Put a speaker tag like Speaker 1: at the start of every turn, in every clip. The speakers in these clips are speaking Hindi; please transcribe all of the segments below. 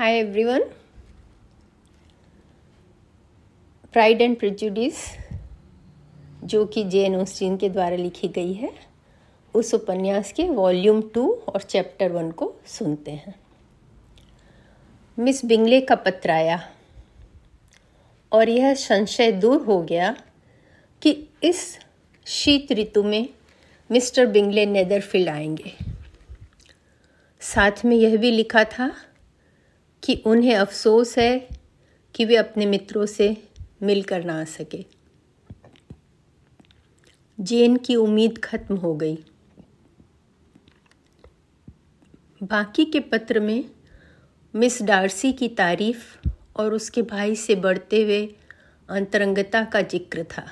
Speaker 1: Hi, everyone. Pride and Prejudice जो कि जेन ओस्टीन के द्वारा लिखी गई है, उस उपन्यास के वॉल्यूम टू और चैप्टर वन को सुनते हैं मिस बिंगले का पत्र आया और यह संशय दूर हो गया कि इस शीत ऋतु में मिस्टर बिंगले नेदरफील्ड आएँगे साथ में यह भी लिखा था कि उन्हें अफसोस है कि वे अपने मित्रों से मिलकर ना आ सके। जेन की उम्मीद खत्म हो गई। बाकी के पत्र में मिस डार्सी की तारीफ़ और उसके भाई से बढ़ते हुए अंतरंगता का ज़िक्र था।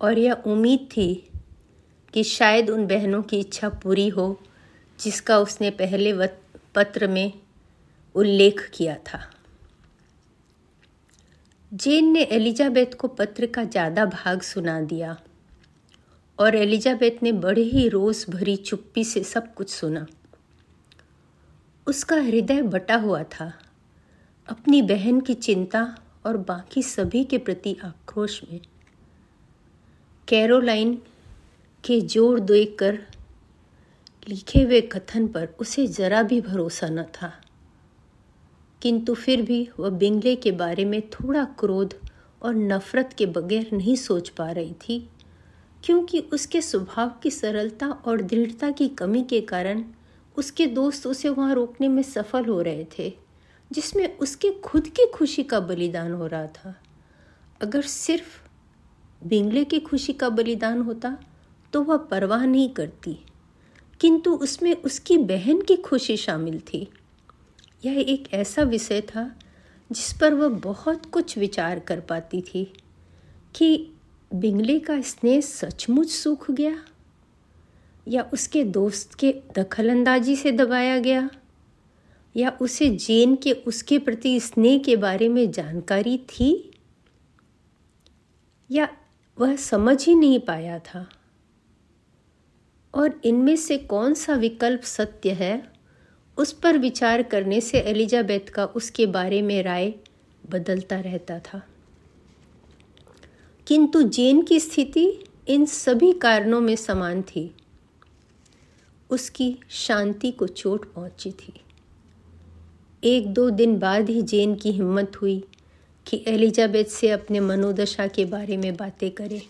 Speaker 1: और यह उम्मीद थी कि शायद उन बहनों की इच्छा पूरी हो, जिसका उसने पहले पत्र में उल्लेख किया था। जेन ने एलिजाबेथ को पत्र का ज़्यादा भाग सुना दिया और एलिजाबेथ ने बड़े ही रोज भरी चुप्पी से सब कुछ सुना। उसका हृदय बटा हुआ था। अपनी बहन की चिंता और बाकी सभी के प्रति आक्रोश में। कैरोलाइन के ज़ोर देकर लिखे हुए कथन पर उसे जरा भी भरोसा न था। किंतु फिर भी वह बिंगले के बारे में थोड़ा क्रोध और नफरत के बगैर नहीं सोच पा रही थी, क्योंकि उसके स्वभाव की सरलता और दृढ़ता की कमी के कारण उसके दोस्त उसे वहाँ रोकने में सफल हो रहे थे, जिसमें उसके खुद की खुशी का बलिदान हो रहा था। अगर सिर्फ़ बिंगले की खुशी का बलिदान होता तो वह परवाह नहीं करती, किंतु उसमें उसकी बहन की खुशी शामिल थी। यह एक ऐसा विषय था जिस पर वह बहुत कुछ विचार कर पाती थी कि बिंगले का स्नेह सचमुच सूख गया या उसके दोस्त के दखलंदाजी से दबाया गया या उसे जेन के उसके प्रति स्नेह के बारे में जानकारी थी या वह समझ ही नहीं पाया था। और इनमें से कौन सा विकल्प सत्य है? उस पर विचार करने से एलिजाबेथ का उसके बारे में राय बदलता रहता था। किंतु जेन की स्थिति इन सभी कारणों में समान थी। उसकी शांति को चोट पहुँची थी। एक दो दिन बाद ही जेन की हिम्मत हुई कि एलिजाबेथ से अपने मनोदशा के बारे में बातें करे।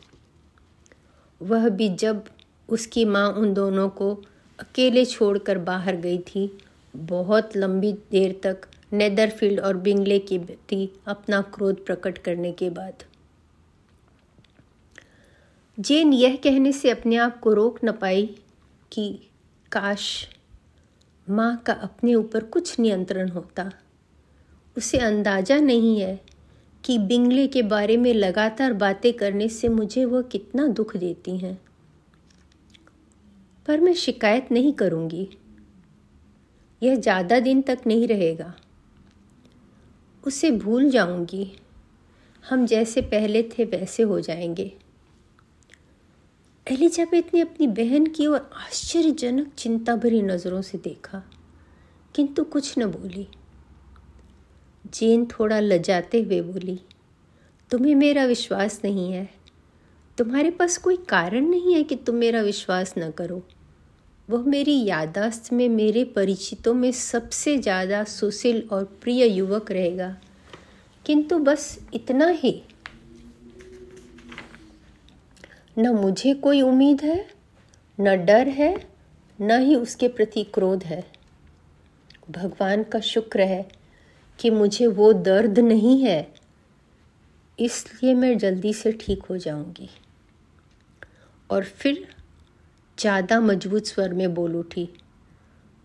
Speaker 1: वह भी जब उसकी माँ उन दोनों को अकेले छोड़कर बाहर गई थी बहुत लंबी देर तक नेदरफील्ड और बिंगले के प्रति अपना क्रोध प्रकट करने के बाद। जेन यह कहने से अपने आप को रोक न पाई कि, काश माँ का अपने ऊपर कुछ नियंत्रण होता। उसे अंदाज़ा नहीं है कि बिंगले के बारे में लगातार बातें करने से मुझे वह कितना दुख देती हैं। पर मैं शिकायत नहीं करूँगी। यह ज़्यादा दिन तक नहीं रहेगा। उसे भूल जाऊँगी। हम जैसे पहले थे वैसे हो जाएँगे। एलिजाबेथ ने अपनी बहन की ओर आश्चर्यजनक चिंता भरी नज़रों से देखा, किंतु कुछ न बोली। जेन थोड़ा लजाते हुए बोली, तुम्हें मेरा विश्वास नहीं है। तुम्हारे पास कोई कारण नहीं है कि तुम मेरा विश्वास न करो। वह मेरी यादाश्त में, मेरे परिचितों में सबसे ज़्यादा सुशील और प्रिय युवक रहेगा। किंतु बस इतना ही। न मुझे कोई उम्मीद है, न डर है, न ही उसके प्रति क्रोध है। भगवान का शुक्र है कि मुझे वो दर्द नहीं है, इसलिए मैं जल्दी से ठीक हो जाऊँगी। और फिर ज़्यादा मज़बूत स्वर में बोल उठी,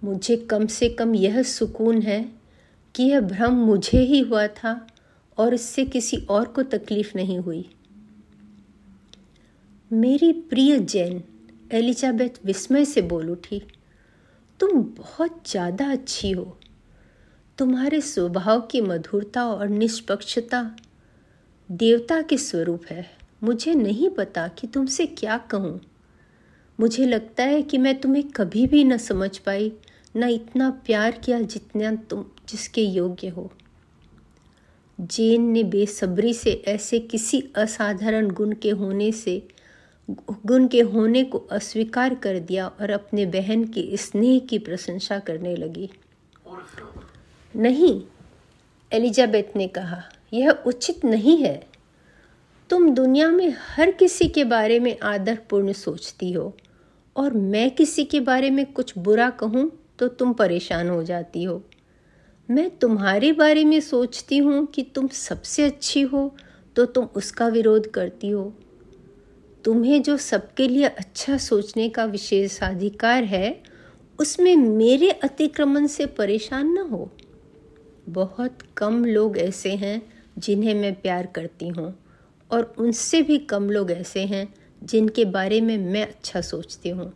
Speaker 1: मुझे कम से कम यह सुकून है कि यह भ्रम मुझे ही हुआ था और इससे किसी और को तकलीफ़ नहीं हुई। मेरी प्रिय जैन, एलिजाबेथ विस्मय से बोल उठी, तुम बहुत ज़्यादा अच्छी हो। तुम्हारे स्वभाव की मधुरता और निष्पक्षता देवता के स्वरूप है। मुझे नहीं पता कि तुमसे क्या कहूँ। मुझे लगता है कि मैं तुम्हें कभी भी न समझ पाई, न इतना प्यार किया जितना तुम, जिसके योग्य हो। जेन ने बेसब्री से ऐसे किसी असाधारण गुण के होने से, गुण के होने को अस्वीकार कर दिया और अपने बहन के स्नेह की प्रशंसा करने लगी। नहीं, एलिजाबेथ ने कहा, यह उचित नहीं है। तुम दुनिया में हर किसी के बारे में आदरपूर्ण सोचती हो। और मैं किसी के बारे में कुछ बुरा कहूँ तो तुम परेशान हो जाती हो। मैं तुम्हारे बारे में सोचती हूँ कि तुम सबसे अच्छी हो तो तुम उसका विरोध करती हो। तुम्हें जो सबके लिए अच्छा सोचने का विशेषाधिकार है, उसमें मेरे अतिक्रमण से परेशान न हो। बहुत कम लोग ऐसे हैं जिन्हें मैं प्यार करती हूँ, और उनसे भी कम लोग ऐसे हैं जिनके बारे में मैं अच्छा सोचती हूँ।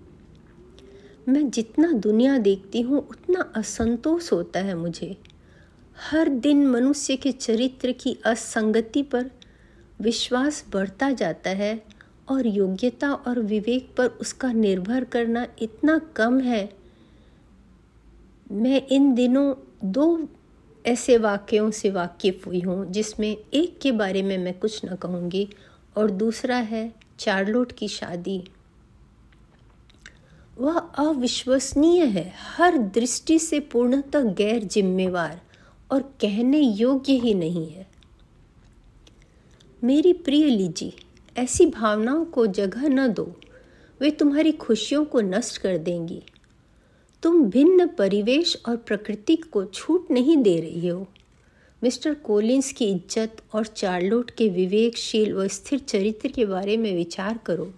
Speaker 1: मैं जितना दुनिया देखती हूँ, उतना असंतोष होता है मुझे। हर दिन मनुष्य के चरित्र की असंगति पर विश्वास बढ़ता जाता है और योग्यता और विवेक पर उसका निर्भर करना इतना कम है। मैं इन दिनों दो ऐसे वाक्यों से वाकिफ हुई हूँ, जिसमें एक के बारे में मैं कुछ न कहूँगी और दूसरा है चार्लोट की शादी। वह अविश्वसनीय है, हर दृष्टि से पूर्णतः गैर जिम्मेवार और कहने योग्य ही नहीं है। मेरी प्रिय लीजी, ऐसी भावनाओं को जगह न दो, वे तुम्हारी खुशियों को नष्ट कर देंगी। तुम भिन्न परिवेश और प्रकृति को छूट नहीं दे रही हो। मिस्टर कोलिंस की इज़्ज़त और चार्लोट के विवेकशील व स्थिर चरित्र के बारे में विचार करो।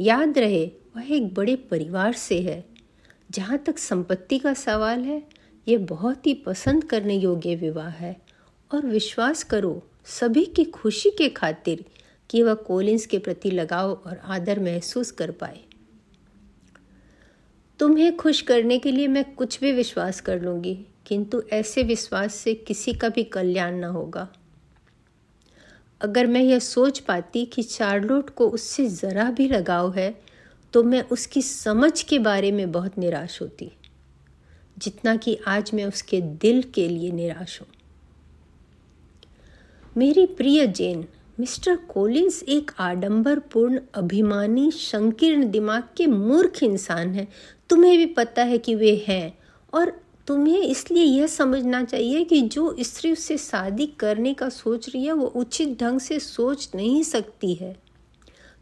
Speaker 1: याद रहे, वह एक बड़े परिवार से है। जहाँ तक संपत्ति का सवाल है यह बहुत ही पसंद करने योग्य विवाह है। और विश्वास करो, सभी की खुशी के खातिर कि वह कोलिंस के प्रति लगाव और आदर महसूस कर पाए। तुम्हें खुश करने के लिए मैं कुछ भी विश्वास कर लूँगी। किंतु ऐसे विश्वास से किसी का भी कल्याण न होगा। अगर मैं यह सोच पाती कि चार्लोट को उससे ज़रा भी लगाव है तो मैं उसकी समझ के बारे में बहुत निराश होती, जितना कि आज मैं उसके दिल के लिए निराश हूँ। मेरी प्रिय जेन, मिस्टर कोलिंस एक आडंबरपूर्ण, अभिमानी, संकीर्ण दिमाग के मूर्ख इंसान हैं। तुम्हें भी पता है कि वे हैं, और तुम्हें इसलिए यह समझना चाहिए कि जो स्त्री उससे शादी करने का सोच रही है, वो उचित ढंग से सोच नहीं सकती है।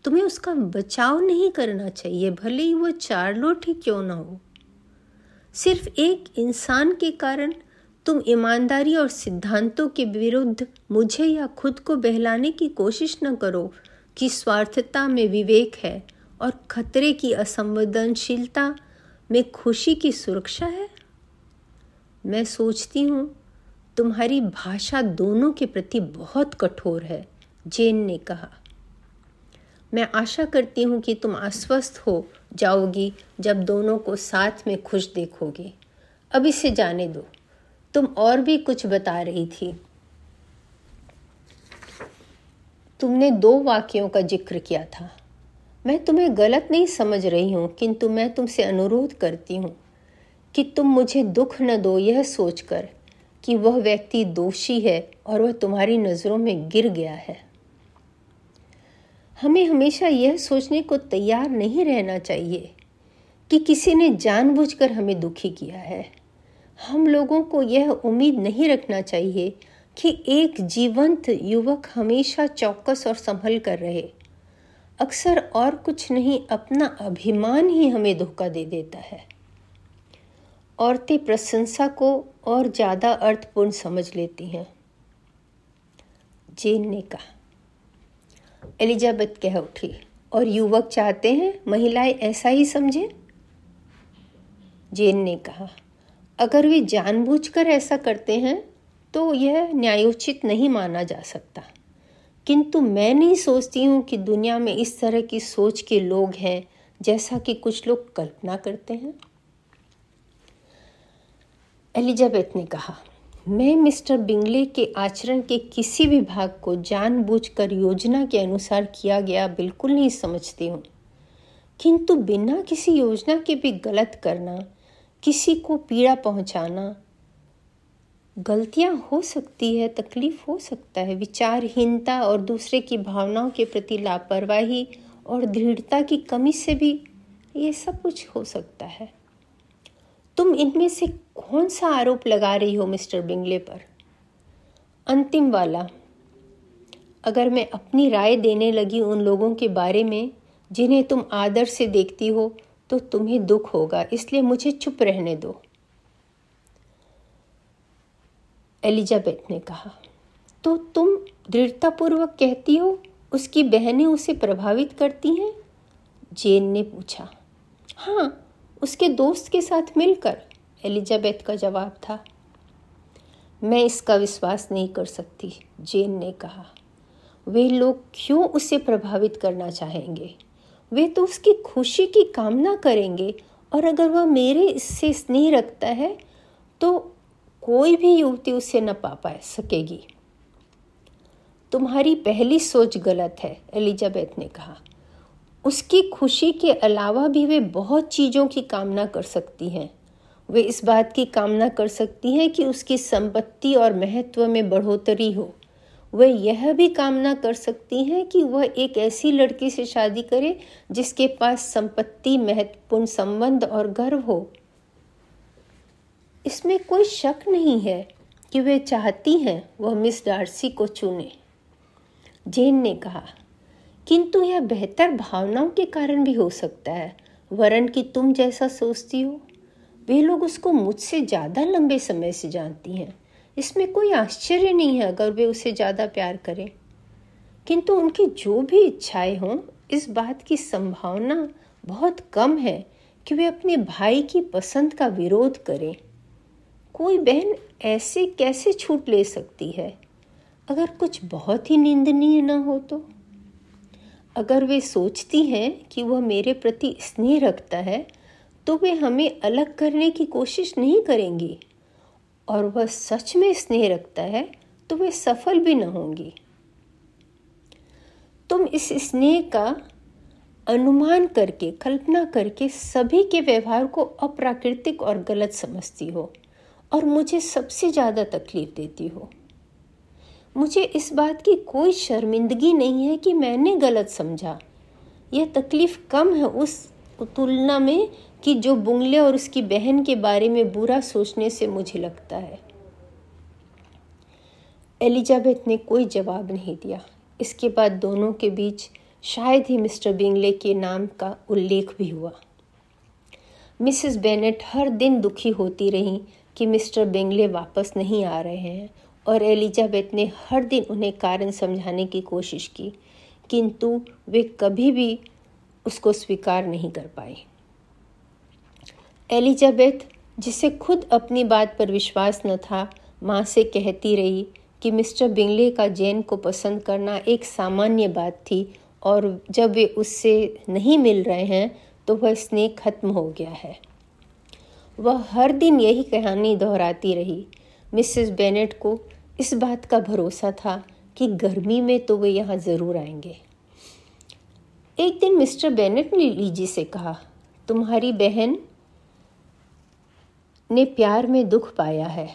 Speaker 1: तुम्हें उसका बचाव नहीं करना चाहिए, भले ही वो चारलोट ही क्यों ना हो। सिर्फ़ एक इंसान के कारण तुम ईमानदारी और सिद्धांतों के विरुद्ध मुझे या खुद को बहलाने की कोशिश न करो कि स्वार्थता में विवेक है और खतरे की असंवेदनशीलता में खुशी की सुरक्षा है। मैं सोचती हूँ, तुम्हारी भाषा दोनों के प्रति बहुत कठोर है, जेन ने कहा। मैं आशा करती हूँ कि तुम अस्वस्थ हो जाओगी जब दोनों को साथ में खुश देखोगे। अब इसे जाने दो। तुम और भी कुछ बता रही थी। तुमने दो वाक्यों का ज़िक्र किया था। मैं तुम्हें गलत नहीं समझ रही हूँ, किंतु मैं तुमसे अनुरोध करती हूँ। कि तुम मुझे दुख न दो यह सोचकर कि वह व्यक्ति दोषी है और वह तुम्हारी नज़रों में गिर गया है। हमें हमेशा यह सोचने को तैयार नहीं रहना चाहिए कि किसी ने जानबूझकर हमें दुखी किया है। हम लोगों को यह उम्मीद नहीं रखना चाहिए कि एक जीवंत युवक हमेशा चौकस और संभल कर रहे। अक्सर और कुछ नहीं, अपना अभिमान ही हमें धोखा दे देता है। औरतें प्रशंसा को और ज़्यादा अर्थपूर्ण समझ लेती हैं। जेन ने कहा, एलिजाबेथ कह उठी, और युवक चाहते हैं महिलाएँ ऐसा ही समझें? जेन ने कहा, अगर वे जानबूझकर ऐसा करते हैं तो यह न्यायोचित नहीं माना जा सकता। किंतु मैं नहीं सोचती हूँ कि दुनिया में इस तरह की सोच के लोग हैं जैसा कि कुछ लोग कल्पना करते हैं। एलिजाबेथ ने कहा, मैं मिस्टर बिंगले के आचरण के किसी भी भाग को जानबूझकर योजना के अनुसार किया गया बिल्कुल नहीं समझती हूँ। किंतु बिना किसी योजना के भी गलत करना, किसी को पीड़ा पहुँचाना, गलतियाँ हो सकती है, तकलीफ़ हो सकता है, विचारहीनता और दूसरे की भावनाओं के प्रति लापरवाही और दृढ़ता की कमी से भी ये सब कुछ हो सकता है। तुम इनमें से कौन सा आरोप लगा रही हो मिस्टर बिंगले पर? अंतिम वाला। अगर मैं अपनी राय देने लगी उन लोगों के बारे में, जिन्हें तुम आदर से देखती हो तो तुम्हें दुख होगा, इसलिए मुझे चुप रहने दो। एलिजाबेथ ने कहा तो तुम दृढ़तापूर्वक कहती हो, उसकी बहनें उसे प्रभावित करती हैं? जेन ने पूछा हाँ उसके दोस्त के साथ मिलकर एलिजाबेथ का जवाब था, मैं इसका विश्वास नहीं कर सकती, जेन ने कहा। वे लोग क्यों उसे प्रभावित करना चाहेंगे? वे तो उसकी खुशी की कामना करेंगे, और अगर वह मेरे इससे स्नेह रखता है तो कोई भी युवती उसे न पा पा सकेगी। तुम्हारी पहली सोच गलत है, एलिजाबेथ ने कहा। उसकी खुशी के अलावा भी वे बहुत चीज़ों की कामना कर सकती हैं। वे इस बात की कामना कर सकती हैं कि उसकी संपत्ति और महत्व में बढ़ोतरी हो। वह यह भी कामना कर सकती हैं कि वह एक ऐसी लड़की से शादी करे जिसके पास संपत्ति, महत्वपूर्ण संबंध और गर्व हो। इसमें कोई शक नहीं है कि वे चाहती हैं वह मिस डार्सी को चुने। जेन ने कहा किंतु यह बेहतर भावनाओं के कारण भी हो सकता है। वरन कि तुम जैसा सोचती हो। वे लोग उसको मुझसे ज़्यादा लंबे समय से जानती हैं। इसमें कोई आश्चर्य नहीं है अगर वे उसे ज़्यादा प्यार करें। किंतु उनकी जो भी इच्छाएँ हों, इस बात की संभावना बहुत कम है कि वे अपने भाई की पसंद का विरोध करें। कोई बहन ऐसे कैसे छूट ले सकती है? अगर कुछ बहुत ही निंदनीय न हो तो? अगर वे सोचती हैं कि वह मेरे प्रति स्नेह रखता है तो वे हमें अलग करने की कोशिश नहीं करेंगी। और वह सच में स्नेह रखता है तो वे सफल भी न होंगी। तुम इस स्नेह का अनुमान करके, कल्पना करके सभी के व्यवहार को अप्राकृतिक और गलत समझती हो, और मुझे सबसे ज़्यादा तकलीफ़ देती हो। मुझे इस बात की कोई शर्मिंदगी नहीं है कि मैंने गलत समझा। यह तकलीफ़ कम है उस तुलना में कि जो बुंगले और उसकी बहन के बारे में बुरा सोचने से मुझे लगता है। एलिजाबेथ ने कोई जवाब नहीं दिया। इसके बाद दोनों के बीच शायद ही मिस्टर बिंगले के नाम का उल्लेख भी हुआ। मिसेस बेनेट हर दिन दुखी होती रही कि मिस्टर बिंगले वापस नहीं आ रहे हैं और एलिजाबेथ ने हर दिन उन्हें कारण समझाने की कोशिश की, किंतु वे कभी भी उसको स्वीकार नहीं कर पाए। एलिजाबेथ, जिसे खुद अपनी बात पर विश्वास न था, माँ से कहती रही कि मिस्टर बिंगले का जैन को पसंद करना एक सामान्य बात थी और जब वे उससे नहीं मिल रहे हैं तो वह स्नेह खत्म हो गया है। वह हर दिन यही कहानी दोहराती रही। मिसेस बेनेट को इस बात का भरोसा था कि गर्मी में तो वे यहाँ ज़रूर आएँगे। एक दिन मिस्टर बेनेट ने लीजी से कहा, तुम्हारी बहन ने प्यार में दुख पाया है।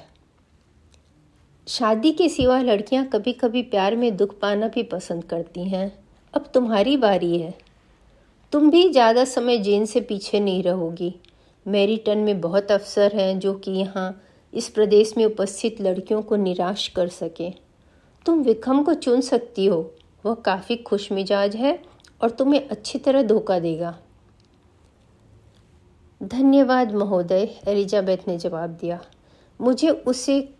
Speaker 1: शादी के सिवा लड़कियाँ कभी कभी प्यार में दुख पाना भी पसंद करती हैं। अब तुम्हारी बारी है। तुम भी ज़्यादा समय जेन से पीछे नहीं रहोगी। मेरीटन में बहुत अफसर हैं जो कि यहाँ इस प्रदेश में उपस्थित लड़कियों को निराश कर सके। तुम विक्रम को चुन सकती हो। वह काफ़ी खुश मिजाज है और तुम्हें अच्छी तरह धोखा देगा। धन्यवाद, महोदय, एलिजाबेथ ने जवाब दिया। मुझे उसे,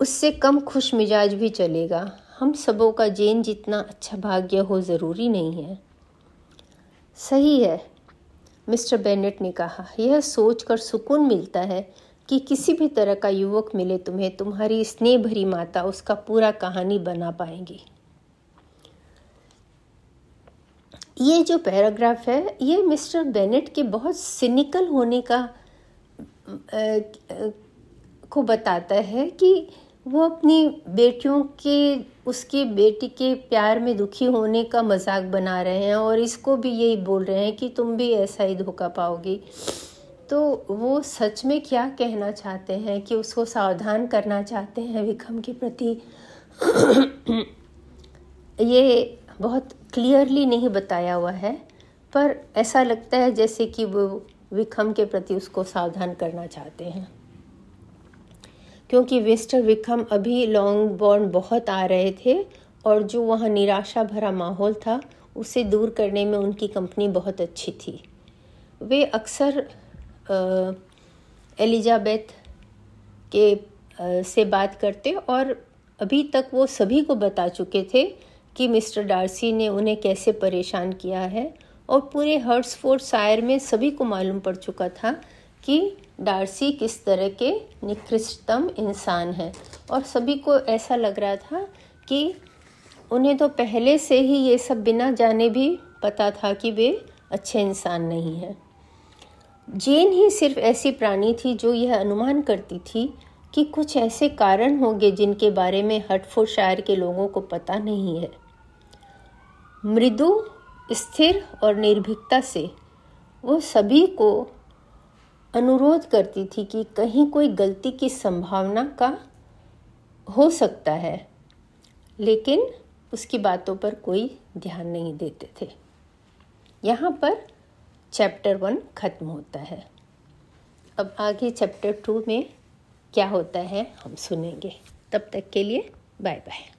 Speaker 1: उससे कम खुश मिजाज भी चलेगा। हम सबों का जेन जितना अच्छा भाग्य हो ज़रूरी नहीं है। सही है, मिस्टर बेनेट ने कहा। यह सोचकर सुकून मिलता है कि किसी भी तरह का युवक मिले तुम्हें, तुम्हारी स्नेह भरी माता उसका पूरा कहानी बना पाएँगी। ये जो पैराग्राफ है, ये मिस्टर बेनेट के बहुत सिनिकल होने का को बताता है कि वो अपनी बेटियों के, उसके बेटी के प्यार में दुखी होने का मज़ाक बना रहे हैं और इसको भी यही बोल रहे हैं कि तुम भी ऐसा ही धोखा पाओगी। तो वो सच में क्या कहना चाहते हैं कि उसको सावधान करना चाहते हैं विक्रम के प्रति? ये बहुत क्लियरली नहीं बताया हुआ है, पर ऐसा लगता है जैसे कि वो विक्रम के प्रति उसको सावधान करना चाहते हैं। क्योंकि वेस्टर विक्रम अभी लॉन्ग बॉर्न बहुत आ रहे थे और जो वहाँ निराशा भरा माहौल था, उसे दूर करने में उनकी कंपनी बहुत अच्छी थी। वे अक्सर एलिजाबेथ के आ, से बात करते और अभी तक वो सभी को बता चुके थे कि मिस्टर डार्सी ने उन्हें कैसे परेशान किया है और पूरे हर्ट्सफोर्ड शायर में सभी को मालूम पड़ चुका था कि डार्सी किस तरह के निकृष्टतम इंसान हैं। और सभी को ऐसा लग रहा था कि उन्हें तो पहले से ही ये सब बिना जाने भी पता था कि वे अच्छे इंसान नहीं हैं। जेन ही सिर्फ़ ऐसी प्राणी थी जो यह अनुमान करती थी कि कुछ ऐसे कारण होंगे जिनके बारे में हटफोर शायर के लोगों को पता नहीं है। मृदु, स्थिर और निर्भीकता से वो सभी को अनुरोध करती थी कि कहीं कोई गलती की संभावना का हो सकता है, लेकिन उसकी बातों पर कोई ध्यान नहीं देते थे। यहाँ पर चैप्टर वन ख़त्म होता है। अब आगे चैप्टर टू में क्या होता है, हम सुनेंगे। तब तक के लिए बाय बाय